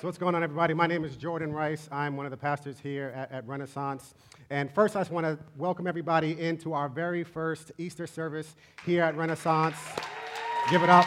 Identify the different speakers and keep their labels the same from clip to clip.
Speaker 1: So, what's going on, everybody? My name is Jordan Rice. I'm one of the pastors here at, at Renaissance. And first, I just want to welcome everybody into our very first Easter service here at Renaissance. Give it up.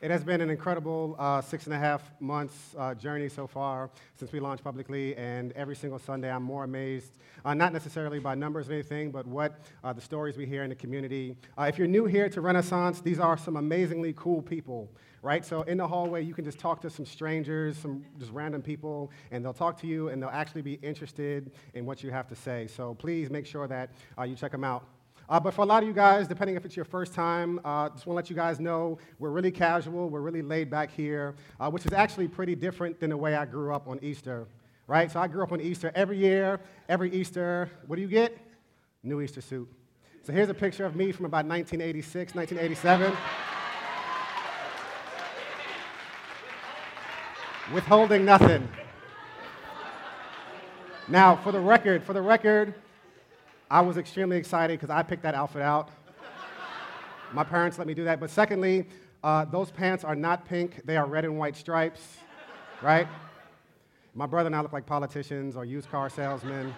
Speaker 1: It has been an incredible uh, six and a half months uh, journey so far since we launched publicly, and every single Sunday I'm more amazed, uh, not necessarily by numbers or anything, but what uh, the stories we hear in the community. Uh, if you're new here to Renaissance, these are some amazingly cool people, right? So in the hallway, you can just talk to some strangers, some just random people, and they'll talk to you, and they'll actually be interested in what you have to say. So please make sure that uh, you check them out. Uh, but for a lot of you guys, depending if it's your first time, uh, just want to let you guys know we're really casual, we're really laid back here, uh, which is actually pretty different than the way I grew up on Easter, right? So I grew up on Easter every year, every Easter. What do you get? New Easter suit. So here's a picture of me from about 1986, 1987. Withholding nothing. Now, for the record, for the record, I was extremely excited because I picked that outfit out. My parents let me do that. But secondly, uh, those pants are not pink, they are red and white stripes, right? My brother and I look like politicians or used car salesmen.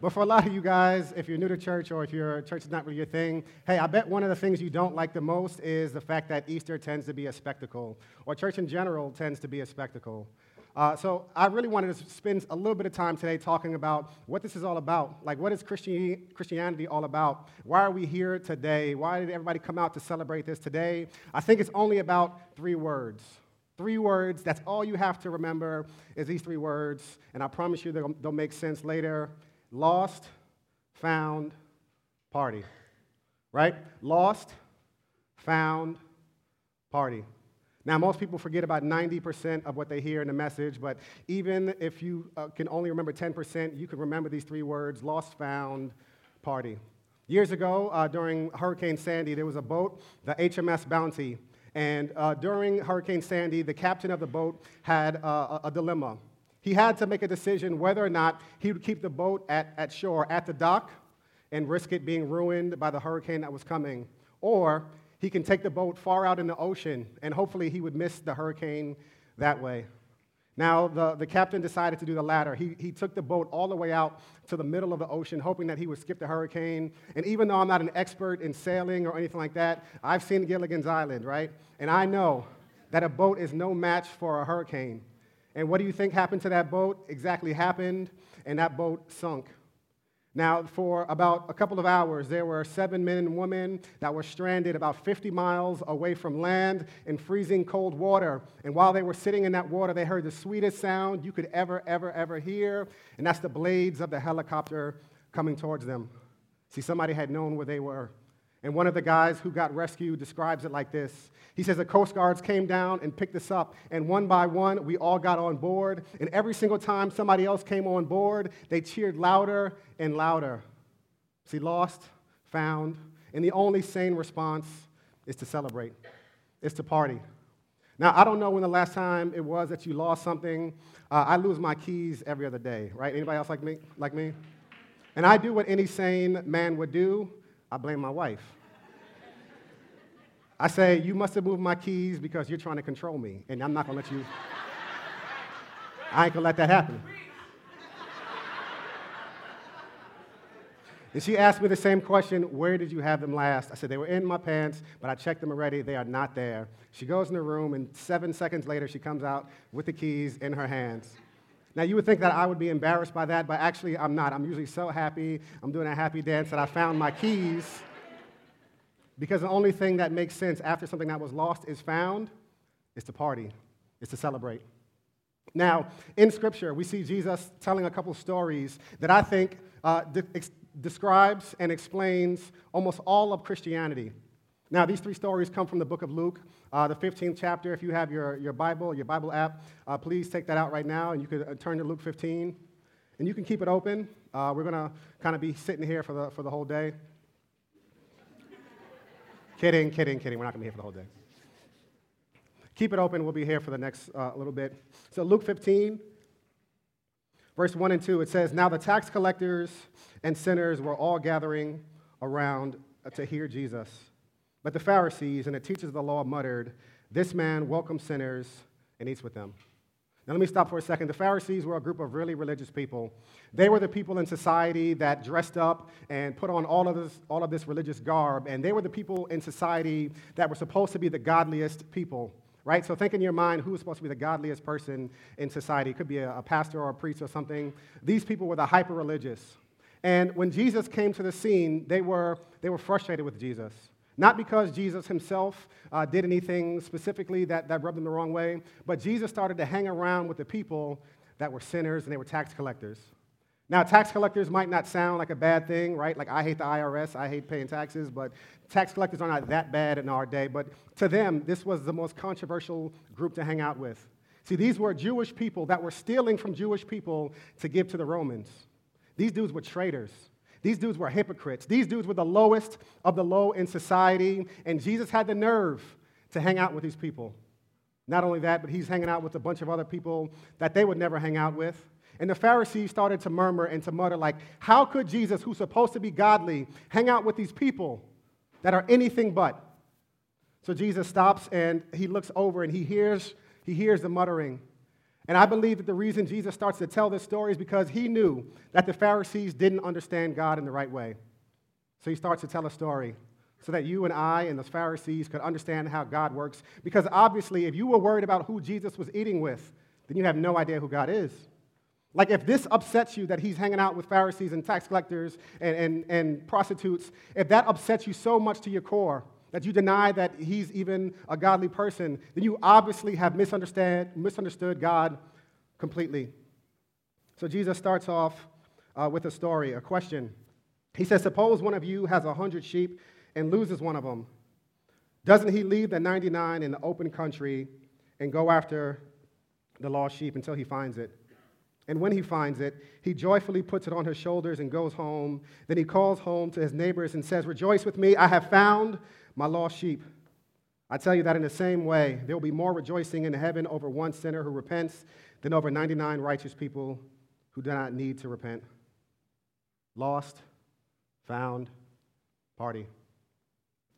Speaker 1: But for a lot of you guys, if you're new to church or if your church is not really your thing, hey, I bet one of the things you don't like the most is the fact that Easter tends to be a spectacle, or church in general tends to be a spectacle. Uh, so I really wanted to spend a little bit of time today talking about what this is all about. Like, what is Christianity all about? Why are we here today? Why did everybody come out to celebrate this today? I think it's only about three words. Three words. That's all you have to remember is these three words. And I promise you they'll, they'll make sense later. Lost, found, party. Right? Lost, found, party. Now, most people forget about 90% of what they hear in the message, but even if you uh, can only remember 10%, you can remember these three words lost, found, party. Years ago, uh, during Hurricane Sandy, there was a boat, the HMS Bounty. And uh, during Hurricane Sandy, the captain of the boat had uh, a, a dilemma. He had to make a decision whether or not he would keep the boat at, at shore, at the dock, and risk it being ruined by the hurricane that was coming, or he can take the boat far out in the ocean, and hopefully he would miss the hurricane that way. Now, the, the captain decided to do the latter. He, he took the boat all the way out to the middle of the ocean, hoping that he would skip the hurricane. And even though I'm not an expert in sailing or anything like that, I've seen Gilligan's Island, right? And I know that a boat is no match for a hurricane. And what do you think happened to that boat? Exactly happened, and that boat sunk. Now, for about a couple of hours, there were seven men and women that were stranded about 50 miles away from land in freezing cold water. And while they were sitting in that water, they heard the sweetest sound you could ever, ever, ever hear, and that's the blades of the helicopter coming towards them. See, somebody had known where they were. And one of the guys who got rescued describes it like this he says the Coast Guards came down and picked us up, and one by one, we all got on board. And every single time somebody else came on board, they cheered louder and louder. See, lost, found, and the only sane response is to celebrate, is to party. Now, I don't know when the last time it was that you lost something. Uh, I lose my keys every other day, right? Anybody else like me? Like me? And I do what any sane man would do. I blame my wife. I say, You must have moved my keys because you're trying to control me, and I'm not to let you. I ain't to let that happen. And she asked me the same question Where did you have them last? I said, They were in my pants, but I checked them already. They are not there. She goes in the room, and seven seconds later, she comes out with the keys in her hands. Now, you would think that I would be embarrassed by that, but actually, I'm not. I'm usually so happy. I'm doing a happy dance that I found my keys. Because the only thing that makes sense after something that was lost is found is to party, is to celebrate. Now, in Scripture, we see Jesus telling a couple stories that I think uh, de- ex- describes and explains almost all of Christianity. Now, these three stories come from the book of Luke, uh, the 15th chapter. If you have your, your Bible, your Bible app, uh, please take that out right now and you could uh, turn to Luke 15. And you can keep it open. Uh, we're going to kind of be sitting here for the, for the whole day. Kidding, kidding, kidding. We're not going to be here for the whole day. Keep it open. We'll be here for the next uh, little bit. So, Luke 15, verse 1 and 2, it says, Now the tax collectors and sinners were all gathering around to hear Jesus. But the Pharisees and the teachers of the law muttered, This man welcomes sinners and eats with them. Now, let me stop for a second. The Pharisees were a group of really religious people. They were the people in society that dressed up and put on all of, this, all of this religious garb, and they were the people in society that were supposed to be the godliest people, right? So, think in your mind who was supposed to be the godliest person in society. It could be a, a pastor or a priest or something. These people were the hyper religious. And when Jesus came to the scene, they were, they were frustrated with Jesus. Not because Jesus himself uh, did anything specifically that, that rubbed them the wrong way, but Jesus started to hang around with the people that were sinners and they were tax collectors. Now, tax collectors might not sound like a bad thing, right? Like, I hate the IRS, I hate paying taxes, but tax collectors are not that bad in our day. But to them, this was the most controversial group to hang out with. See, these were Jewish people that were stealing from Jewish people to give to the Romans. These dudes were traitors. These dudes were hypocrites. These dudes were the lowest of the low in society, and Jesus had the nerve to hang out with these people. Not only that, but he's hanging out with a bunch of other people that they would never hang out with. And the Pharisees started to murmur and to mutter, like, how could Jesus, who's supposed to be godly, hang out with these people that are anything but? So Jesus stops and he looks over and he hears, he hears the muttering. And I believe that the reason Jesus starts to tell this story is because he knew that the Pharisees didn't understand God in the right way. So he starts to tell a story so that you and I and the Pharisees could understand how God works. Because obviously, if you were worried about who Jesus was eating with, then you have no idea who God is. Like, if this upsets you that he's hanging out with Pharisees and tax collectors and, and, and prostitutes, if that upsets you so much to your core, that you deny that he's even a godly person, then you obviously have misunderstood, misunderstood God completely. So Jesus starts off uh, with a story, a question. He says, Suppose one of you has a hundred sheep and loses one of them. Doesn't he leave the 99 in the open country and go after the lost sheep until he finds it? And when he finds it, he joyfully puts it on his shoulders and goes home. Then he calls home to his neighbors and says, Rejoice with me, I have found my lost sheep. I tell you that in the same way, there will be more rejoicing in heaven over one sinner who repents than over 99 righteous people who do not need to repent. Lost, found, party.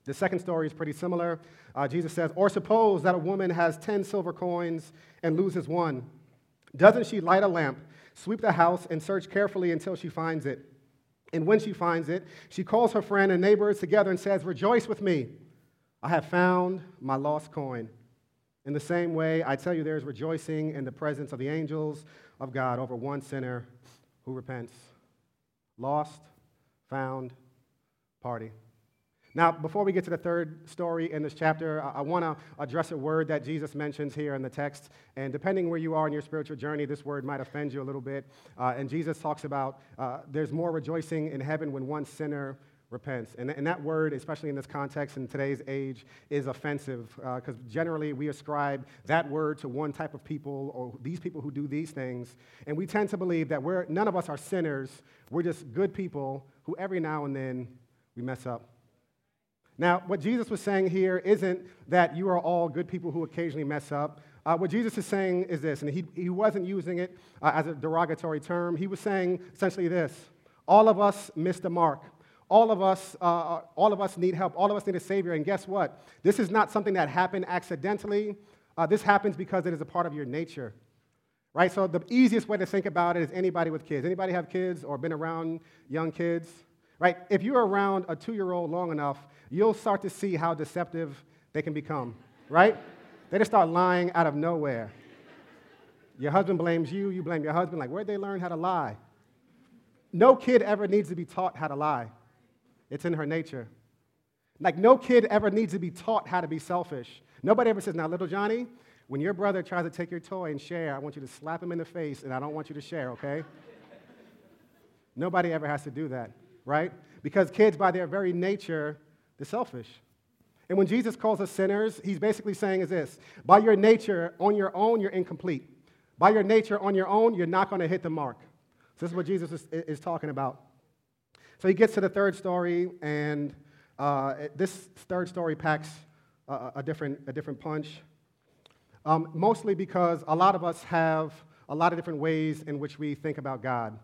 Speaker 1: The second story is pretty similar. Uh, Jesus says, Or suppose that a woman has 10 silver coins and loses one. Doesn't she light a lamp, sweep the house, and search carefully until she finds it? And when she finds it, she calls her friend and neighbors together and says, Rejoice with me. I have found my lost coin. In the same way, I tell you, there is rejoicing in the presence of the angels of God over one sinner who repents. Lost, found, party. Now, before we get to the third story in this chapter, I, I want to address a word that Jesus mentions here in the text. And depending where you are in your spiritual journey, this word might offend you a little bit. Uh, and Jesus talks about uh, there's more rejoicing in heaven when one sinner repents. And, and that word, especially in this context in today's age, is offensive because uh, generally we ascribe that word to one type of people or these people who do these things. And we tend to believe that we're, none of us are sinners. We're just good people who every now and then we mess up. Now, what Jesus was saying here isn't that you are all good people who occasionally mess up. Uh, what Jesus is saying is this, and he, he wasn't using it uh, as a derogatory term. He was saying essentially this all of us miss the mark. All of us, uh, uh, all of us need help. All of us need a Savior. And guess what? This is not something that happened accidentally. Uh, this happens because it is a part of your nature. Right? So the easiest way to think about it is anybody with kids. Anybody have kids or been around young kids? Right? If you're around a two-year-old long enough, you'll start to see how deceptive they can become, right? They just start lying out of nowhere. Your husband blames you, you blame your husband. Like, where'd they learn how to lie? No kid ever needs to be taught how to lie, it's in her nature. Like, no kid ever needs to be taught how to be selfish. Nobody ever says, Now, little Johnny, when your brother tries to take your toy and share, I want you to slap him in the face, and I don't want you to share, okay? Nobody ever has to do that, right? Because kids, by their very nature, they're selfish. And when Jesus calls us sinners, he's basically saying is this by your nature, on your own, you're incomplete. By your nature, on your own, you're not going to hit the mark. So this is what Jesus is, is, talking about. So he gets to the third story, and uh, this third story packs a, a, different, a different punch. Um, mostly because a lot of us have a lot of different ways in which we think about God.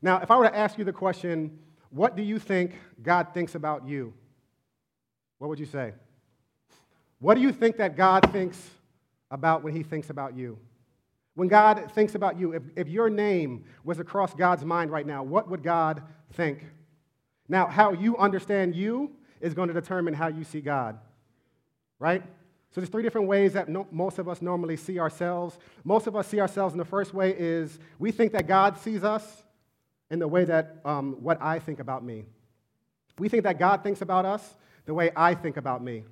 Speaker 1: Now, if I were to ask you the question, what do you think God thinks about you? What would you say? What do you think that God thinks about when he thinks about you? When God thinks about you, if, if your name was across God's mind right now, what would God think? Now, how you understand you is going to determine how you see God, right? So there's three different ways that no, most of us normally see ourselves. Most of us see ourselves in the first way is we think that God sees us in the way that um, what I think about me. We think that God thinks about us the way I think about me.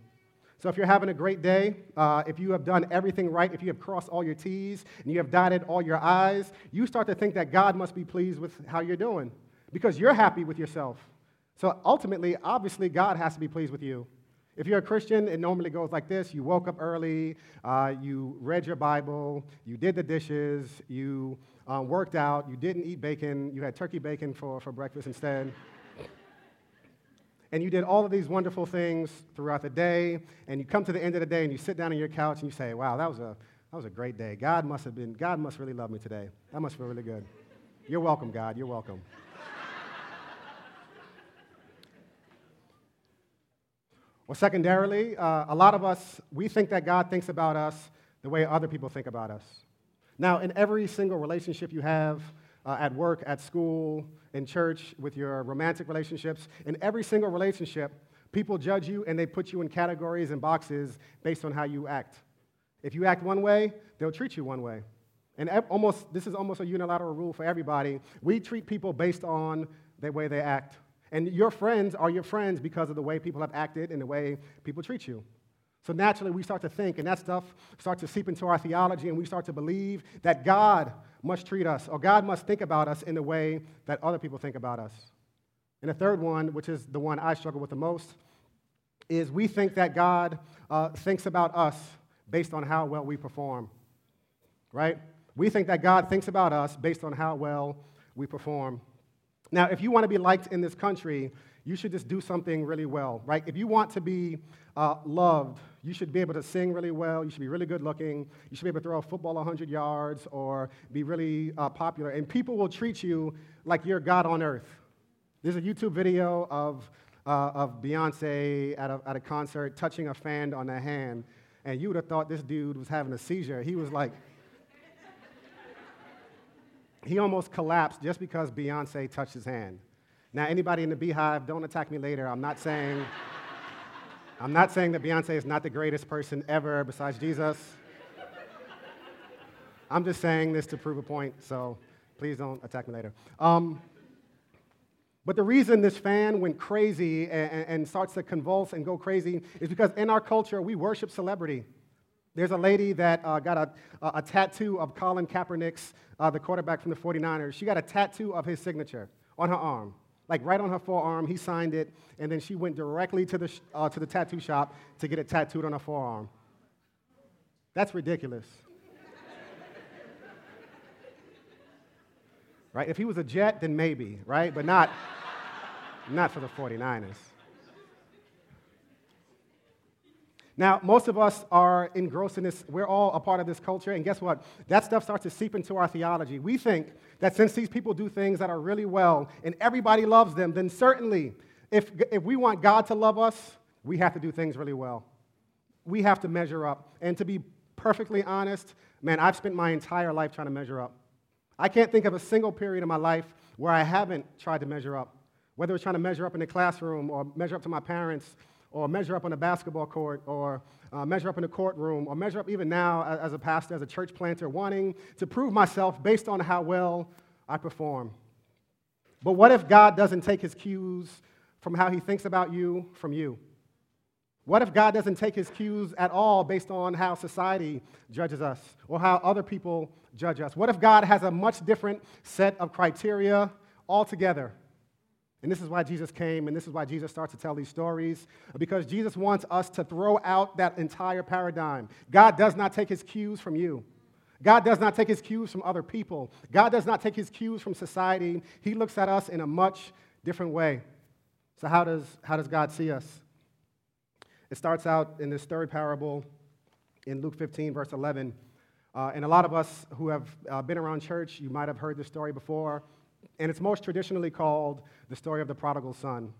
Speaker 1: So if you're having a great day, uh, if you have done everything right, if you have crossed all your T's and you have dotted all your I's, you start to think that God must be pleased with how you're doing because you're happy with yourself. So ultimately, obviously, God has to be pleased with you. If you're a Christian, it normally goes like this you woke up early, uh, you read your Bible, you did the dishes, you uh, worked out, you didn't eat bacon, you had turkey bacon for, for breakfast instead. and you did all of these wonderful things throughout the day, and you come to the end of the day and you sit down on your couch and you say, Wow, that was a, that was a great day. God must have been, God must really love me today. That must feel really good. You're welcome, God. You're welcome. Well, secondarily, uh, a lot of us, we think that God thinks about us the way other people think about us. Now, in every single relationship you have, uh, at work, at school, in church, with your romantic relationships, in every single relationship, people judge you and they put you in categories and boxes based on how you act. If you act one way, they'll treat you one way. And almost, this is almost a unilateral rule for everybody. We treat people based on the way they act. And your friends are your friends because of the way people have acted and the way people treat you. So naturally, we start to think, and that stuff starts to seep into our theology, and we start to believe that God must treat us, or God must think about us in the way that other people think about us. And the third one, which is the one I struggle with the most, is we think that God uh, thinks about us based on how well we perform, right? We think that God thinks about us based on how well we perform. Now, if you want to be liked in this country, you should just do something really well, right? If you want to be uh, loved, you should be able to sing really well. You should be really good looking. You should be able to throw a football 100 yards or be really uh, popular. And people will treat you like you're God on earth. There's a YouTube video of, uh, of Beyonce at a, at a concert touching a fan on the hand, and you would have thought this dude was having a seizure. He was like, he almost collapsed just because Beyonce touched his hand. Now, anybody in the Beyhive, don't attack me later. I'm not saying, I'm not saying that Beyonce is not the greatest person ever besides Jesus. I'm just saying this to prove a point, so please don't attack me later. Um, but the reason this fan went crazy and, and, starts to convulse and go crazy is because in our culture, we worship celebrity. There's a lady that uh, got a, a, tattoo of Colin Kaepernick's, uh, the quarterback from the 49ers. She got a tattoo of his signature on her arm, like right on her forearm. He signed it, and then she went directly to the, uh, to the tattoo shop to get it tattooed on her forearm. That's ridiculous. right? If he was a Jet, then maybe, right? But not, not for the 49ers. Now, most of us are engrossed in this. We're all a part of this culture. And guess what? That stuff starts to seep into our theology. We think that since these people do things that are really well and everybody loves them, then certainly, if, if we want God to love us, we have to do things really well. We have to measure up. And to be perfectly honest, man, I've spent my entire life trying to measure up. I can't think of a single period in my life where I haven't tried to measure up, whether it's trying to measure up in the classroom or measure up to my parents or measure up on a basketball court, or uh, measure up in a courtroom, or measure up even now as a pastor, as a church planter, wanting to prove myself based on how well I perform. But what if God doesn't take his cues from how he thinks about you from you? What if God doesn't take his cues at all based on how society judges us or how other people judge us? What if God has a much different set of criteria altogether? And this is why Jesus came, and this is why Jesus starts to tell these stories, because Jesus wants us to throw out that entire paradigm. God does not take his cues from you. God does not take his cues from other people. God does not take his cues from society. He looks at us in a much different way. So, how does, how does God see us? It starts out in this third parable in Luke 15, verse 11. Uh, and a lot of us who have uh, been around church, you might have heard this story before. And it's most traditionally called the story of the prodigal son.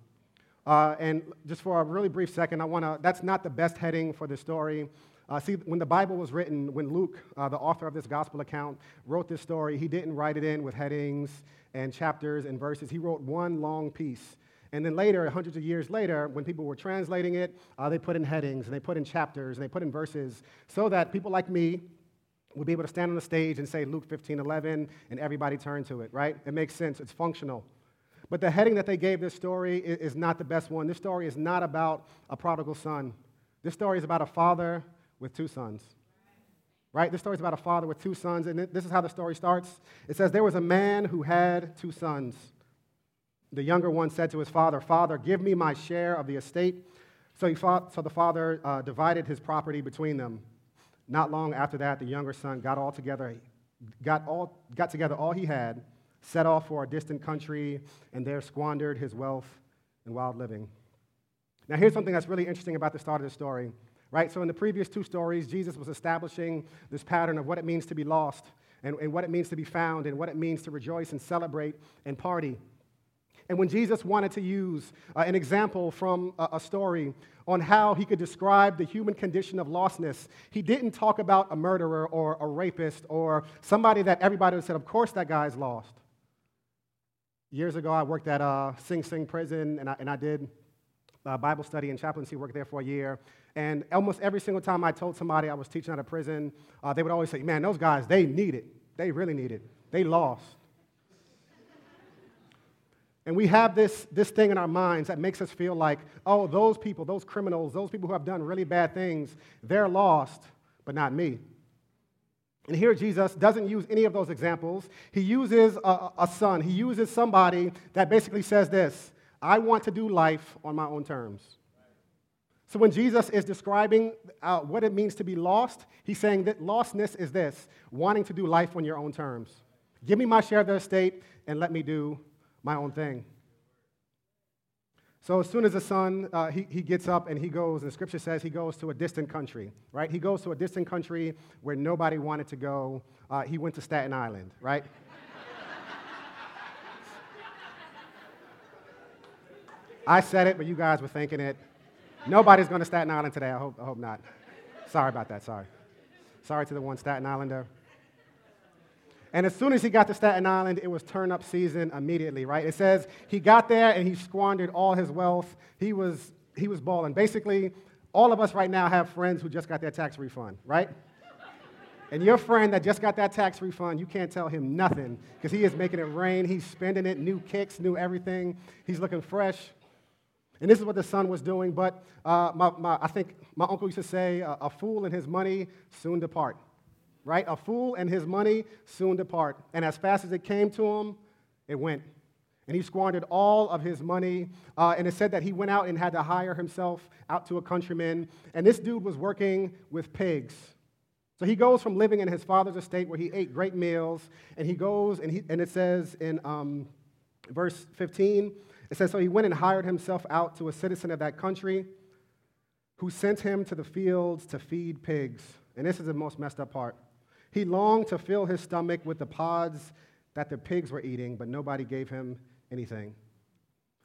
Speaker 1: Uh, and just for a really brief second, I want to, that's not the best heading for the story. Uh, see, when the Bible was written, when Luke, uh, the author of this gospel account, wrote this story, he didn't write it in with headings and chapters and verses. He wrote one long piece. And then later, hundreds of years later, when people were translating it, uh, they put in headings and they put in chapters and they put in verses so that people like me would be able to stand on the stage and say Luke 15, 11, and everybody turn to it, right? It makes sense, it's functional. But the heading that they gave this story is not the best one. This story is not about a prodigal son. This story is about a father with two sons. Right? This story is about a father with two sons, and this is how the story starts. It says, There was a man who had two sons. The younger one said to his father, Father, give me my share of the estate. So, fought, so the father uh, divided his property between them. Not long after that, the younger son got all together, got, all, got together all he had, set off for a distant country, and there squandered his wealth in wild living. Now, here's something that's really interesting about the start of the story, right? So, in the previous two stories, Jesus was establishing this pattern of what it means to be lost, and, and what it means to be found, and what it means to rejoice and celebrate and party. And when Jesus wanted to use uh, an example from a, a, story on how he could describe the human condition of lostness, he didn't talk about a murderer or a rapist or somebody that everybody would say, of course that guy's lost. Years ago, I worked at uh, Sing Sing prison, and I, and I did uh, Bible study and chaplaincy work there for a year. And almost every single time I told somebody I was teaching at a prison, uh, they would always say, man, those guys, they need it. They really need it. They lost. And we have this, this thing in our minds that makes us feel like, oh, those people, those criminals, those people who have done really bad things, they're lost, but not me. And here Jesus doesn't use any of those examples. He uses a, a, son, he uses somebody that basically says this I want to do life on my own terms. So when Jesus is describing uh, what it means to be lost, he's saying that lostness is this wanting to do life on your own terms. Give me my share of the estate and let me do my own thing. So as soon as the son, uh, he, he gets up and he goes, and scripture says he goes to a distant country, right? He goes to a distant country where nobody wanted to go. Uh, he went to Staten Island, right? I said it, but you guys were thinking it. Nobody's going to Staten Island today. I hope, I hope not. Sorry about that. Sorry. Sorry to the one Staten Islander. And as soon as he got to Staten Island, it was turn up season immediately, right? It says he got there and he squandered all his wealth. He was, he was balling. Basically, all of us right now have friends who just got their tax refund, right? And your friend that just got that tax refund, you can't tell him nothing because he is making it rain. He's spending it, new kicks, new everything. He's looking fresh. And this is what the son was doing. But uh, my, my, I think my uncle used to say, a fool and his money soon depart right? A fool and his money soon depart. And as fast as it came to him, it went. And he squandered all of his money. Uh, and it said that he went out and had to hire himself out to a countryman. And this dude was working with pigs. So he goes from living in his father's estate where he ate great meals, and he goes, and, he, and it says in um, verse 15, it says, So he went and hired himself out to a citizen of that country who sent him to the fields to feed pigs. And this is the most messed up part. He longed to fill his stomach with the pods that the pigs were eating, but nobody gave him anything.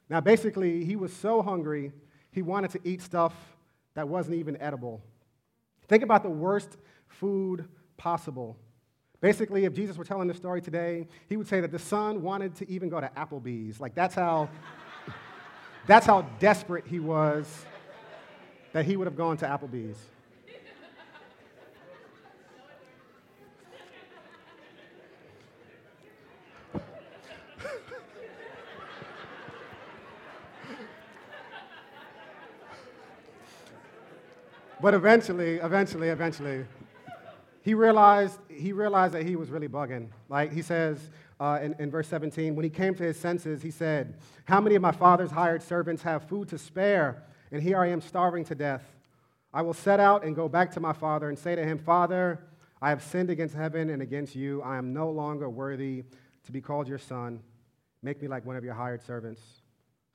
Speaker 1: Now, basically, he was so hungry, he wanted to eat stuff that wasn't even edible. Think about the worst food possible. Basically, if Jesus were telling the story today, he would say that the son wanted to even go to Applebee's. Like, that's how, that's how desperate he was that he would have gone to Applebee's. But eventually, eventually, eventually, he realized, he realized that he was really bugging. Like he says uh, in, in verse 17, when he came to his senses, he said, How many of my father's hired servants have food to spare? And here I am starving to death. I will set out and go back to my father and say to him, Father, I have sinned against heaven and against you. I am no longer worthy to be called your son. Make me like one of your hired servants.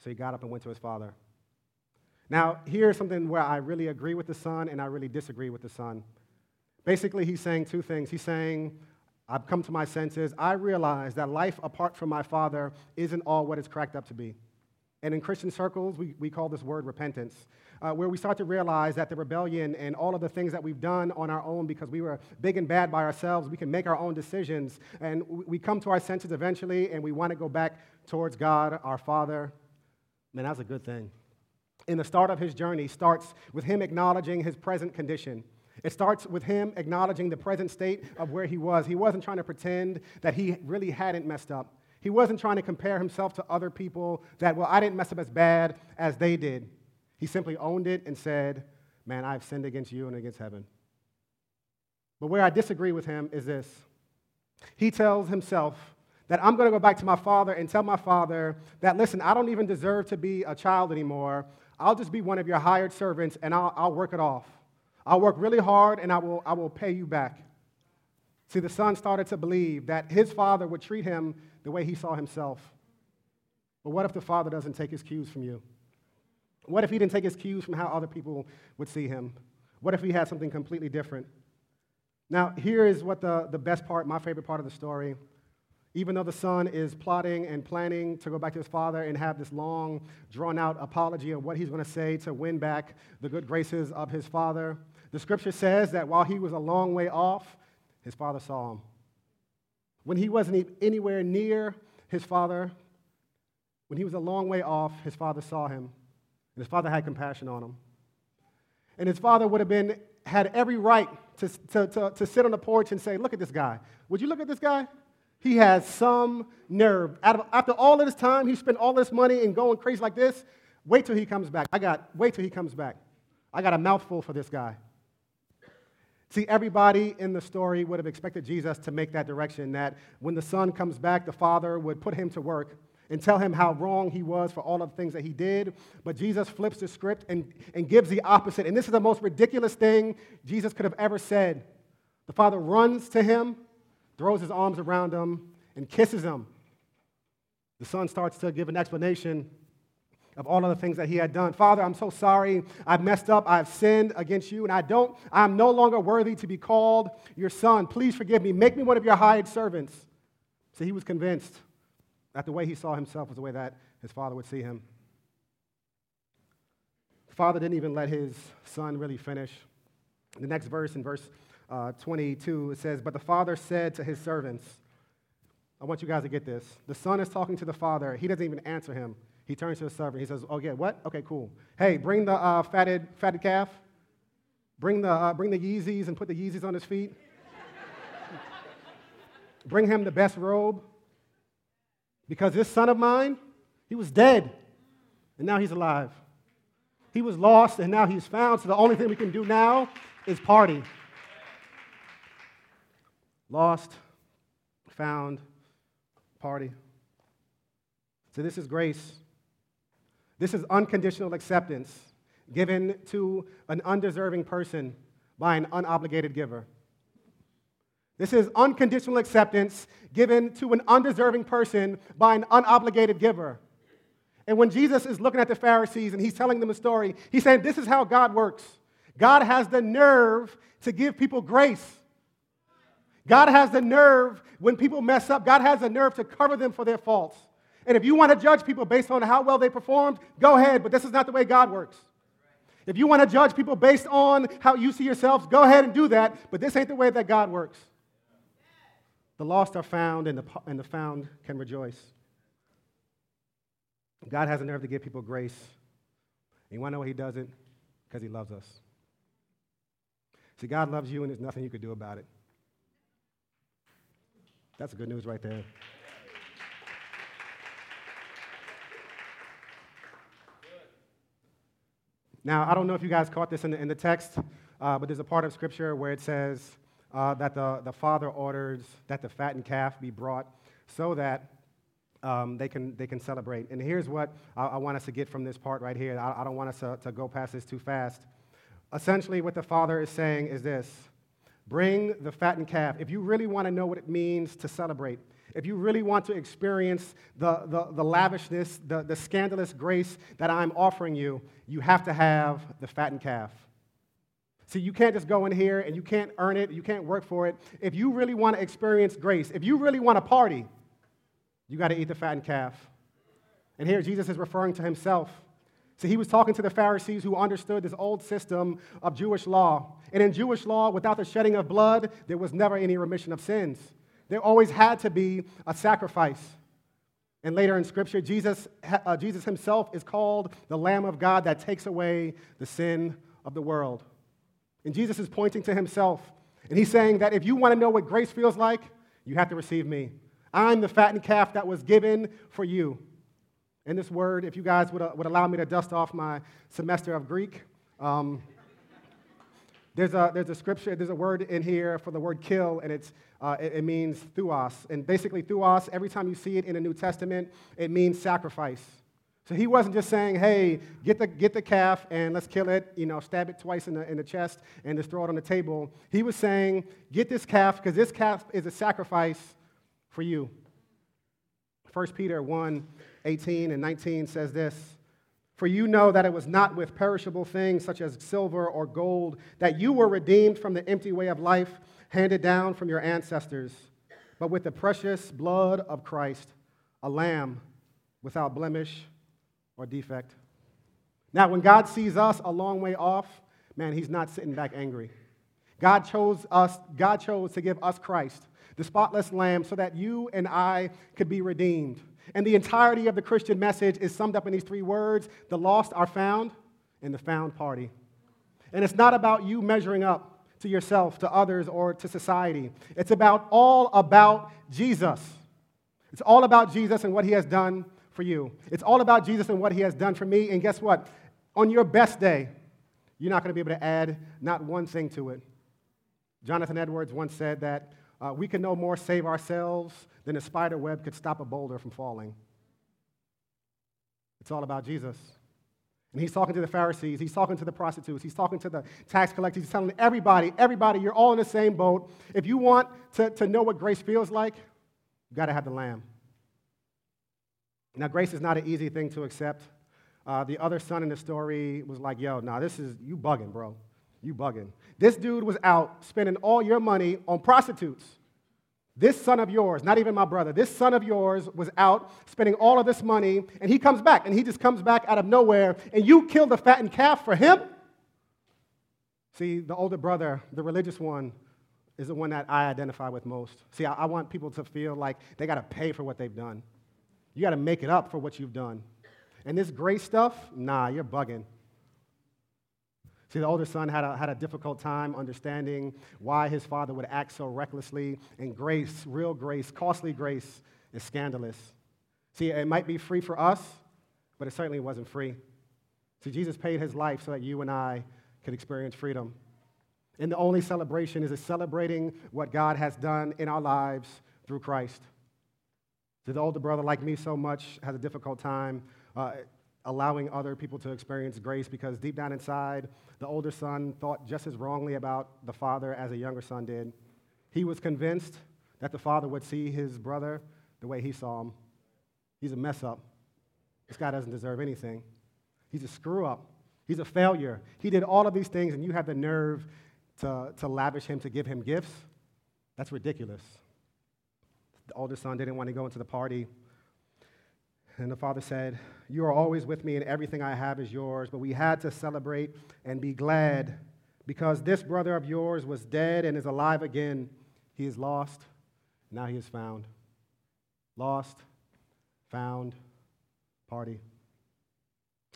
Speaker 1: So he got up and went to his father. Now, here's something where I really agree with the son and I really disagree with the son. Basically, he's saying two things. He's saying, I've come to my senses. I realize that life apart from my Father isn't all what it's cracked up to be. And in Christian circles, we, we call this word repentance, uh, where we start to realize that the rebellion and all of the things that we've done on our own because we were big and bad by ourselves, we can make our own decisions. And we come to our senses eventually and we want to go back towards God, our Father. Man, that's a good thing. In the start of his journey starts with him acknowledging his present condition. It starts with him acknowledging the present state of where he was. He wasn't trying to pretend that he really hadn't messed up. He wasn't trying to compare himself to other people that, well, I didn't mess up as bad as they did. He simply owned it and said, Man, I've sinned against you and against heaven. But where I disagree with him is this he tells himself that I'm going to go back to my father and tell my father that, listen, I don't even deserve to be a child anymore. I'll just be one of your hired servants and I'll, I'll work it off. I'll work really hard and I will, I will pay you back. See, the son started to believe that his father would treat him the way he saw himself. But what if the father doesn't take his cues from you? What if he didn't take his cues from how other people would see him? What if he had something completely different? Now, here is what the, the best part, my favorite part of the story. Even though the son is plotting and planning to go back to his father and have this long, drawn out apology of what he's going to say to win back the good graces of his father, the scripture says that while he was a long way off, his father saw him. When he wasn't anywhere near his father, when he was a long way off, his father saw him. And his father had compassion on him. And his father would have been, had every right to, to, to, to sit on the porch and say, Look at this guy. Would you look at this guy? He has some nerve. After all of this time, he spent all this money and going crazy like this. Wait till he comes back. I got, wait till he comes back. I got a mouthful for this guy. See, everybody in the story would have expected Jesus to make that direction, that when the son comes back, the father would put him to work and tell him how wrong he was for all of the things that he did. But Jesus flips the script and, and gives the opposite. And this is the most ridiculous thing Jesus could have ever said. The father runs to him, throws his arms around him, and kisses him. The son starts to give an explanation of all of the things that he had done. Father, I'm so sorry. I've messed up. I've sinned against you, and I don't, I'm no longer worthy to be called your son. Please forgive me. Make me one of your hired servants. So he was convinced that the way he saw himself was the way that his father would see him. The father didn't even let his son really finish. The next verse, in verse uh, 22, it says, But the father said to his servants, I want you guys to get this. The son is talking to the father. He doesn't even answer him. He turns to the servant. He says, Oh, yeah, what? Okay, cool. Hey, bring the uh, fatted, fatted calf. Bring the, uh, bring the Yeezys and put the Yeezys on his feet. bring him the best robe. Because this son of mine, he was dead, and now he's alive. He was lost, and now he's found. So the only thing we can do now is party. Lost, found, party. So this is grace. This is unconditional acceptance given to an undeserving person by an unobligated giver. This is unconditional acceptance given to an undeserving person by an unobligated giver. And when Jesus is looking at the Pharisees and he's telling them a story, he's saying, This is how God works. God has the nerve to give people grace. God has the nerve when people mess up, God has the nerve to cover them for their faults. And if you want to judge people based on how well they performed, go ahead, but this is not the way God works. If you want to judge people based on how you see yourselves, go ahead and do that, but this ain't the way that God works. The lost are found, and the, and the found can rejoice. God has a nerve to give people grace. And you want to know why He does it? Because He loves us. See, God loves you, and there's nothing you could do about it. That's good news right there. Now, I don't know if you guys caught this in the, in the text, uh, but there's a part of Scripture where it says, uh, that the, the father orders that the fattened calf be brought so that um, they, can, they can celebrate. And here's what I, I, want us to get from this part right here. I, I don't want us to, to go past this too fast. Essentially, what the father is saying is this bring the fattened calf. If you really want to know what it means to celebrate, if you really want to experience the, the, the lavishness, the, the scandalous grace that I'm offering you, you have to have the fattened calf. See, you can't just go in here and you can't earn it, you can't work for it. If you really want to experience grace, if you really want to party, you got to eat the fattened calf. And here Jesus is referring to himself. See, he was talking to the Pharisees who understood this old system of Jewish law. And in Jewish law, without the shedding of blood, there was never any remission of sins. There always had to be a sacrifice. And later in Scripture, Jesus, uh, Jesus himself is called the Lamb of God that takes away the sin of the world. And Jesus is pointing to himself. And he's saying that if you want to know what grace feels like, you have to receive me. I'm the fattened calf that was given for you. And this word, if you guys would, uh, would allow me to dust off my semester of Greek, um, there's, a, there's a scripture, there's a word in here for the word kill, and it's, uh, it, it means thuos. And basically, thuos, every time you see it in the New Testament, it means sacrifice. So he wasn't just saying, hey, get the, get the calf and let's kill it, you know, stab it twice in the, in the chest and just throw it on the table. He was saying, get this calf because this calf is a sacrifice for you. 1 Peter 1 18 and 19 says this For you know that it was not with perishable things such as silver or gold that you were redeemed from the empty way of life handed down from your ancestors, but with the precious blood of Christ, a lamb without blemish or defect. Now, when God sees us a long way off, man, he's not sitting back angry. God chose us, God chose to give us Christ, the spotless lamb, so that you and I could be redeemed. And the entirety of the Christian message is summed up in these three words the lost are found, and the found party. And it's not about you measuring up to yourself, to others, or to society. It's about all about Jesus. It's all about Jesus and what he has done for you. It's all about Jesus and what he has done for me. And guess what? On your best day, you're not going to be able to add not one thing to it. Jonathan Edwards once said that uh, we can no more save ourselves than a spider web could stop a boulder from falling. It's all about Jesus. And he's talking to the Pharisees, he's talking to the prostitutes, he's talking to the tax collectors, he's telling everybody, everybody, you're all in the same boat. If you want to, to know what grace feels like, you got to have the lamb. Now, grace is not an easy thing to accept. Uh, the other son in the story was like, yo, nah, this is, you bugging, bro. You bugging. This dude was out spending all your money on prostitutes. This son of yours, not even my brother, this son of yours was out spending all of this money, and he comes back, and he just comes back out of nowhere, and you kill the fattened calf for him? See, the older brother, the religious one, is the one that I identify with most. See, I, I want people to feel like they got to pay for what they've done. You got to make it up for what you've done. And this grace stuff, nah, you're bugging. See, the older son had a, had a difficult time understanding why his father would act so recklessly. And grace, real grace, costly grace, is scandalous. See, it might be free for us, but it certainly wasn't free. See, Jesus paid his life so that you and I could experience freedom. And the only celebration is celebrating what God has done in our lives through Christ. See, The older brother, like me so much, has a difficult time uh, allowing other people to experience grace because deep down inside, the older son thought just as wrongly about the father as a younger son did. He was convinced that the father would see his brother the way he saw him. He's a mess up. This guy doesn't deserve anything. He's a screw up. He's a failure. He did all of these things, and you have the nerve to, to lavish him, to give him gifts. That's ridiculous. The older son didn't want to go into the party. And the father said, You are always with me, and everything I have is yours. But we had to celebrate and be glad because this brother of yours was dead and is alive again. He is lost, now he is found. Lost, found, party.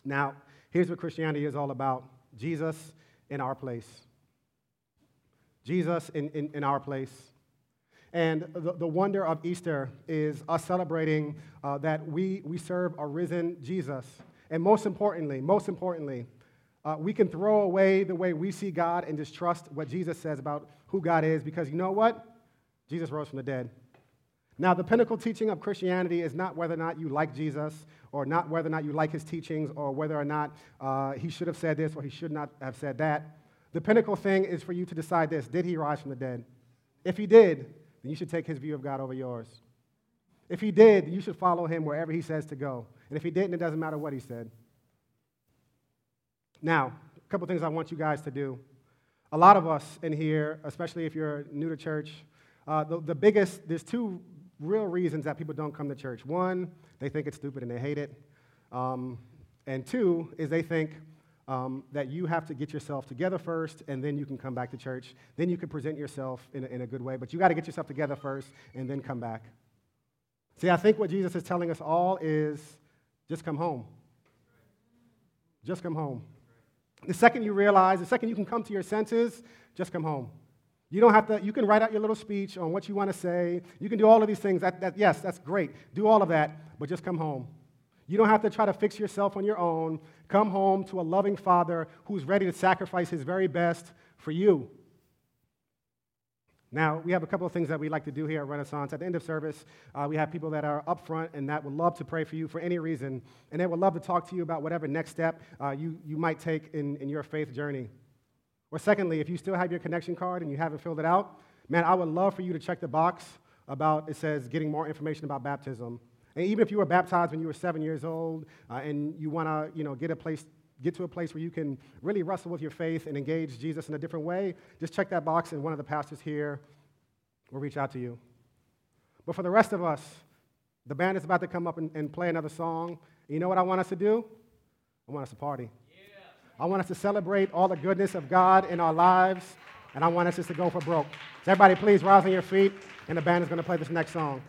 Speaker 1: Now, here's what Christianity is all about Jesus in our place. Jesus in, in, in our place. And the, the wonder of Easter is us celebrating uh, that we, we serve a risen Jesus. And most importantly, most importantly, uh, we can throw away the way we see God and just trust what Jesus says about who God is because you know what? Jesus rose from the dead. Now, the pinnacle teaching of Christianity is not whether or not you like Jesus or not whether or not you like his teachings or whether or not uh, he should have said this or he should not have said that. The pinnacle thing is for you to decide this Did he rise from the dead? If he did, then you should take his view of God over yours. If he did, you should follow him wherever he says to go. And if he didn't, it doesn't matter what he said. Now, a couple things I want you guys to do. a lot of us in here, especially if you're new to church, uh, the, the biggest, there's two real reasons that people don't come to church. One, they think it's stupid and they hate it. Um, and two, is they think um, that you have to get yourself together first and then you can come back to church. Then you can present yourself in a, in a good way. But you got to get yourself together first and then come back. See, I think what Jesus is telling us all is just come home. Just come home. The second you realize, the second you can come to your senses, just come home. You don't have to, you can write out your little speech on what you want to say. You can do all of these things. That, that, yes, that's great. Do all of that, but just come home. You don't have to try to fix yourself on your own. Come home to a loving Father who's ready to sacrifice his very best for you. Now, we have a couple of things that we like to do here at Renaissance. At the end of service, uh, we have people that are up front and that would love to pray for you for any reason, and they would love to talk to you about whatever next step uh, you, you might take in, in your faith journey. Or, secondly, if you still have your connection card and you haven't filled it out, man, I would love for you to check the box about it says getting more information about baptism. And even if you were baptized when you were seven years old uh, and you want to you know, get, a place, get to a place where you can really wrestle with your faith and engage Jesus in a different way, just check that box and one of the pastors here will reach out to you. But for the rest of us, the band is about to come up and, and play another song. You know what I want us to do? I want us to party. I want us to celebrate all the goodness of God in our lives, and I want us just to go for broke. So everybody, please rise on your feet, and the band is going to play this next song.